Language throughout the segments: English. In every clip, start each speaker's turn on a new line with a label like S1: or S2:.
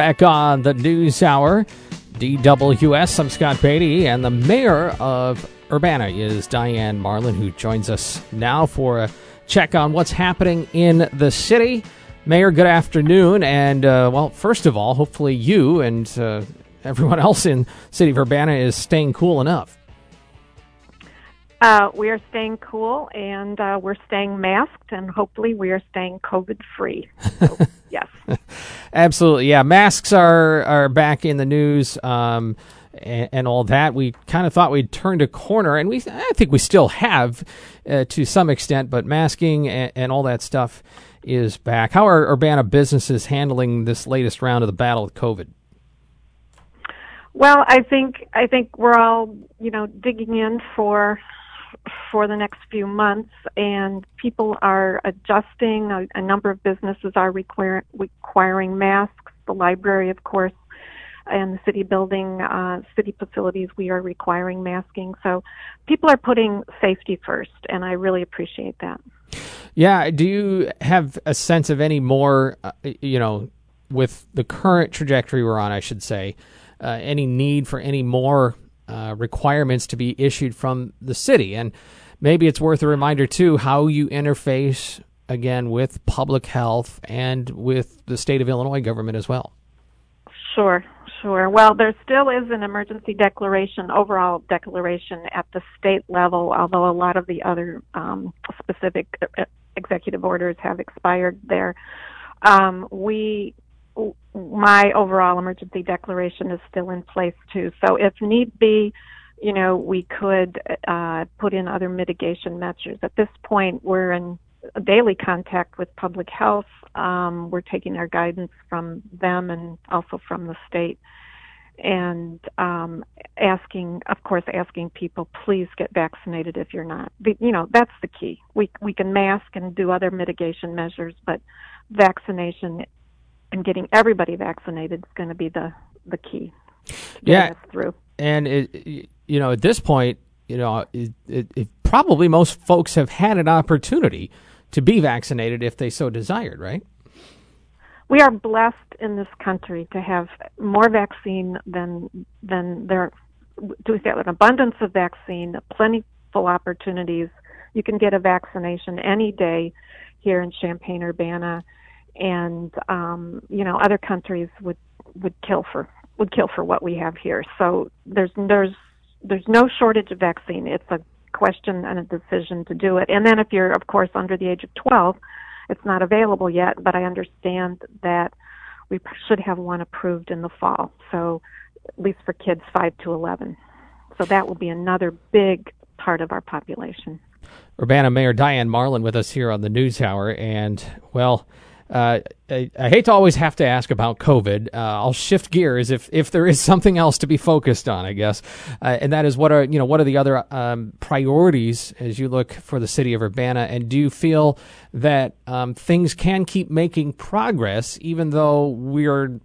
S1: back on the News Hour. DWS, I'm Scott Beatty, and the mayor of Urbana is Diane Marlin, who joins us now for a check on what's happening in the city. Mayor, good afternoon. And, uh, well, first of all, hopefully you and uh, everyone else in city of Urbana is staying cool enough.
S2: Uh, we are staying cool and uh, we're staying masked, and hopefully we are staying COVID free. So, yes.
S1: Absolutely. Yeah. Masks are, are back in the news. Um, and, and, all that. We kind of thought we'd turned a corner, and we I think we still have uh, to some extent, but masking and, and, all that stuff is back. How are Urbana businesses handling this latest round of the battle with COVID?
S2: Well, I think I think we're all you know digging in for for the next few months, and people are adjusting. A, a number of businesses are require, requiring masks. The library, of course, and the city building, uh, city facilities, we are requiring masking. So people are putting safety first, and I really appreciate that.
S1: Yeah. Do you have a sense of any more, uh, you know, with the current trajectory we're on, I should say, uh, any need for any more uh, requirements to be issued from the city? And maybe it's worth a reminder, too, how you interface again with public health and with the state of Illinois government as well.
S2: Sure, sure. Well, there still is an emergency declaration, overall declaration at the state level, although a lot of the other um, specific uh, executive orders have expired there. Um, we, my overall emergency declaration is still in place too. So if need be, you know, we could uh, put in other mitigation measures. At this point, we're in daily contact with public health. Um, we're taking our guidance from them and also from the state and um, asking, of course, asking people, please get vaccinated if you're not. You know, that's the key. We we can mask and do other mitigation measures, but vaccination and getting everybody vaccinated is going to be the the key.
S1: yeah,
S2: through.
S1: And it, you know, at this point, you know, it, it, it probably most folks have had an opportunity to be vaccinated if they so desired, right?
S2: We are blessed in this country to have more vaccine than than there to have an abundance of vaccine, plentiful opportunities. You can get a vaccination any day here in Champaign Urbana, and um, you know other countries would would kill for would kill for what we have here. So there's there's there's no shortage of vaccine. It's a question and a decision to do it. And then if you're, of course, under the age of 12, it's not available yet, but I understand that we should have one approved in the fall. So at least for kids 5 to 11. So that will be another big part of our population.
S1: Urbana Mayor Diane Marlin with us here on the News Hour. And, well, uh, I, I, hate to always have to ask about COVID. Uh, I'll shift gears if if there is something else to be focused on, I guess, uh, and that is what are you know what are the other um, priorities as you look for the city of Urbana, and do you feel that um, things can keep making progress even though we are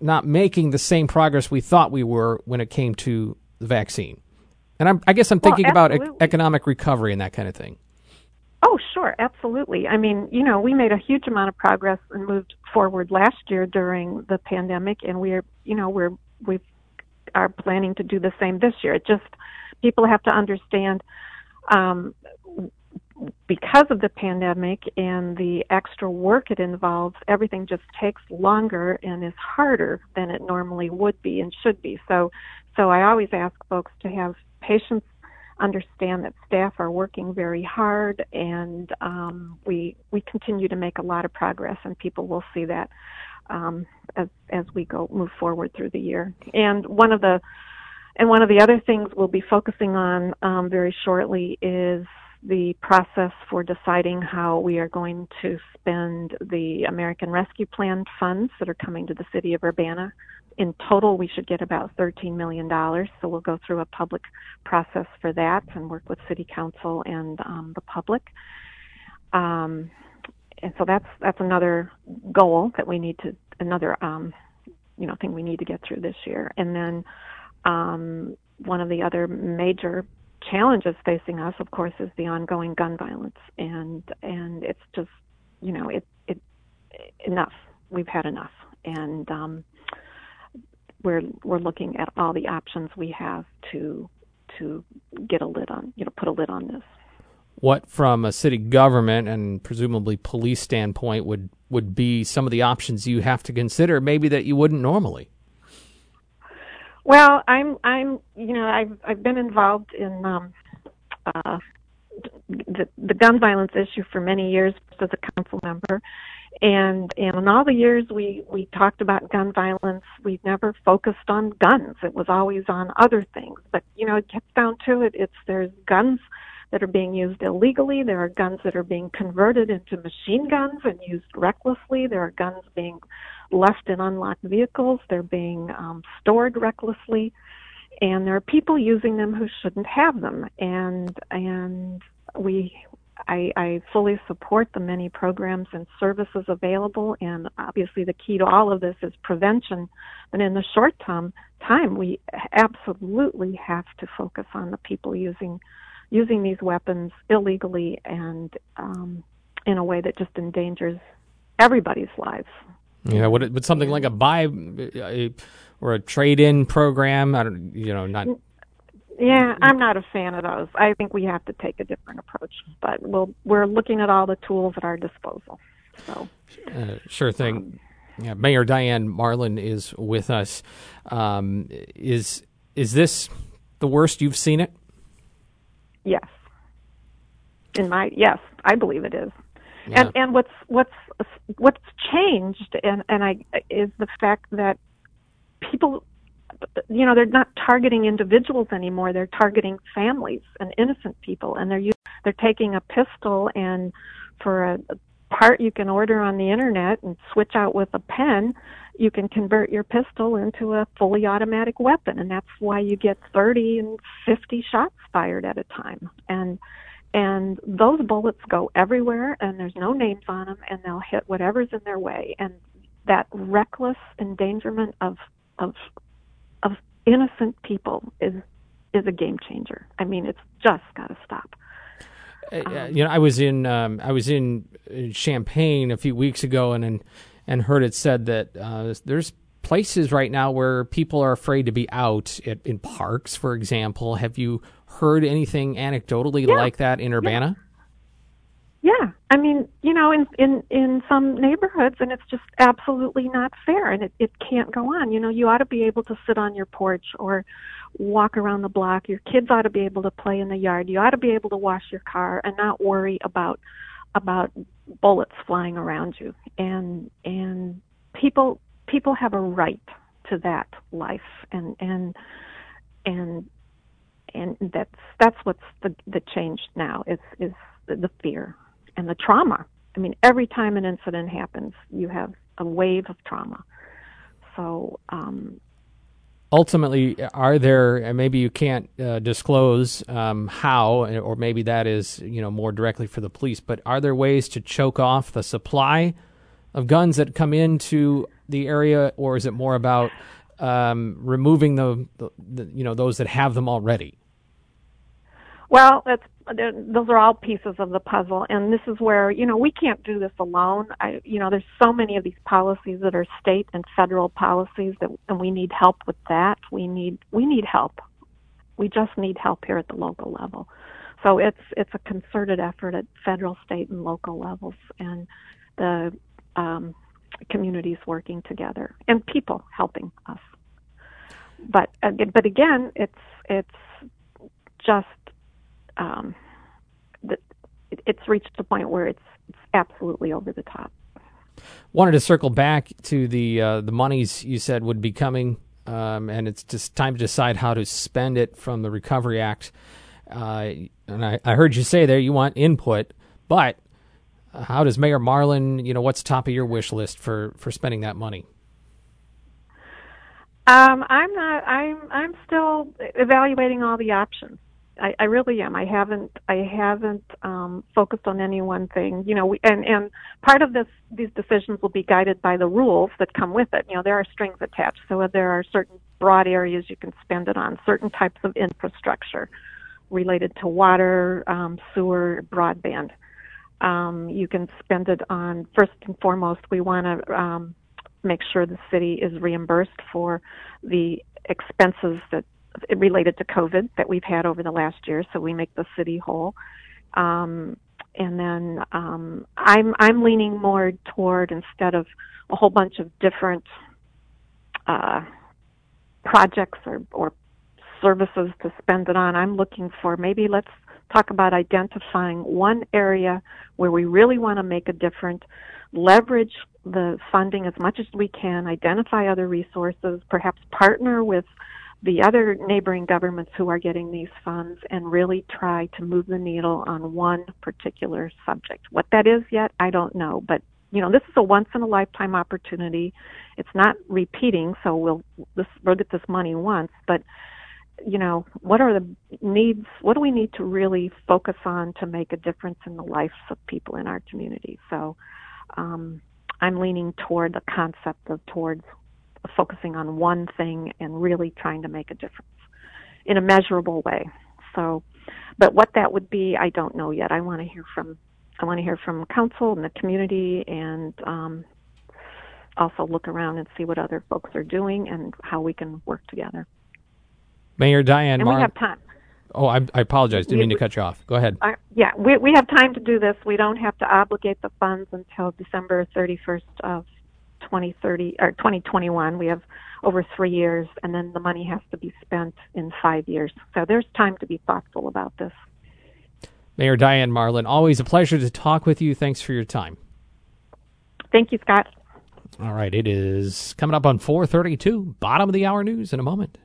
S1: not making the same progress we thought we were when it came to the vaccine? And I'm, i guess I'm thinking
S2: well,
S1: about e- economic recovery and that kind of thing.
S2: Oh, sure, absolutely. I mean, you know, we made a huge amount of progress and moved forward last year during the pandemic, and we're, you know, we're we are planning to do the same this year. It just people have to understand um, because of the pandemic and the extra work it involves, everything just takes longer and is harder than it normally would be and should be. So, so I always ask folks to have patience understand that staff are working very hard and um, we we continue to make a lot of progress and people will see that um, as as we go move forward through the year. And one of the and one of the other things we'll be focusing on um, very shortly is the process for deciding how we are going to spend the American Rescue Plan funds that are coming to the city of Urbana in total, we should get about $13 million. So we'll go through a public process for that and work with City Council and um, the public. Um, and so that's that's another goal that we need to another um, you know thing we need to get through this year. And then um, one of the other major challenges facing us, of course, is the ongoing gun violence, and and it's just you know it it enough. We've had enough, and um, we're we're looking at all the options we have to to get a lid on you know put a lid on this.
S1: What from a city government and presumably police standpoint would would be some of the options you have to consider maybe that you wouldn't normally?
S2: Well, I'm I'm you know I've I've been involved in um, uh, the the gun violence issue for many years as a council member, and and in all the years we we talked about gun violence, we've never focused on guns. It was always on other things. But you know, it gets down to it. It's there's guns that are being used illegally. There are guns that are being converted into machine guns and used recklessly. There are guns being left in unlocked vehicles. They're being um, stored recklessly, and there are people using them who shouldn't have them. And and we I, I fully support the many programs and services available, and obviously the key to all of this is prevention. And in the short term, time we absolutely have to focus on the people using using these weapons illegally and um, in a way that just endangers everybody's lives.
S1: Yeah, would it would something like a buy or a trade-in program? I don't, you know, not
S2: yeah, I'm not a fan of those. I think we have to take a different approach, but we'll, we're looking at all the tools at our disposal. So,
S1: uh, sure thing. Um, yeah, Mayor Diane Marlin is with us. Um, is is this the worst you've seen it?
S2: Yes. In my yes, I believe it is. Yeah. And and what's what's what's changed and and I is the fact that people you know they're not targeting individuals anymore. They're targeting families and innocent people and they're they're taking a pistol and for a, a part you can order on the internet and switch out with a pen you can convert your pistol into a fully automatic weapon and that's why you get 30 and 50 shots fired at a time. And and those bullets go everywhere and there's no names on them and they'll hit whatever's in their way. And that reckless endangerment of of of innocent people is is a game changer. I mean, it's just got to stop.
S1: Uh, um, you know, I was in um, I was in Champaign a few weeks ago, and and, and heard it said that uh, there's places right now where people are afraid to be out at, in parks, for example. Have you heard anything anecdotally yeah. like that in Urbana?
S2: Yeah. I mean, you know, in in in some neighborhoods, and it's just absolutely not fair, and it it can't go on. You know, you ought to be able to sit on your porch or walk around the block. Your kids ought to be able to play in the yard. You ought to be able to wash your car and not worry about about bullets flying around you. And and people people have a right to that life, and and and and that's that's what's the the change now is is the fear and the trauma. I mean, every time an incident happens, you have a wave of trauma. So, um,
S1: ultimately, are there? And maybe you can't uh, disclose um, how, or maybe that is you know more directly for the police. But are there ways to choke off the supply of guns that come into the area, or is it more about um, removing the, the, the you know those that have them already?
S2: Well, that's those are all pieces of the puzzle. And this is where you know we can't do this alone. I you know there's so many of these policies that are state and federal policies that and we need help with that. We need we need help. We just need help here at the local level. So it's it's a concerted effort at federal state and local levels and the um, communities working together and people helping us. But but again it's it's just um, the, it's reached a point where it's, it's absolutely over the top.
S1: Wanted to circle back to the uh, the monies you said would be coming, um, and it's just time to decide how to spend it from the Recovery Act. Uh, and I, I heard you say there you want input, but how does Mayor Marlin, you know, what's top of your wish list for for spending that money?
S2: Um, I'm not. I'm I'm still evaluating all the options. I, I really am. I haven't I haven't um, focused on any one thing. You know, we, and and part of this these decisions will be guided by the rules that come with it. You know, there are strings attached. So there are certain broad areas you can spend it on, certain types of infrastructure related to water, um, sewer, broadband. Um, you can spend it on first and foremost. We want to um, make sure the city is reimbursed for the expenses that related to COVID that we've had over the last year, so we make the city whole. Um, and then um, I'm I'm leaning more toward instead of a whole bunch of different uh, projects or, or services to spend it on. I'm looking for maybe let's talk about identifying one area where we really want to make a difference, leverage the funding as much as we can, identify other resources, perhaps partner with the other neighboring governments who are getting these funds and really try to move the needle on one particular subject. What that is yet, I don't know, but you know, this is a once in a lifetime opportunity. It's not repeating, so we'll this, we'll get this money once, but you know, what are the needs? What do we need to really focus on to make a difference in the lives of people in our community? So, um, I'm leaning toward the concept of towards focusing on one thing and really trying to make a difference in a measurable way. So, but what that would be, I don't know yet. I want to hear from I want to hear from council and the community, and um, also look around and see what other folks are doing and how we can work together.
S1: Mayor Diane,
S2: and
S1: Mar-
S2: we have time.
S1: Oh, I, I apologize. Didn't mean to cut you off. Go ahead.
S2: Uh, yeah, we we have time to do this. We don't have to obligate the funds until December 31st of 2030 or 2021. We have over three years, and then the money has to be spent in five years. So there's time to be thoughtful about this.
S1: Mayor Diane Marlin, always a pleasure to talk with you. Thanks for your time.
S2: Thank you, Scott.
S1: All right, it is coming up on 432. Bottom of the hour news in a moment.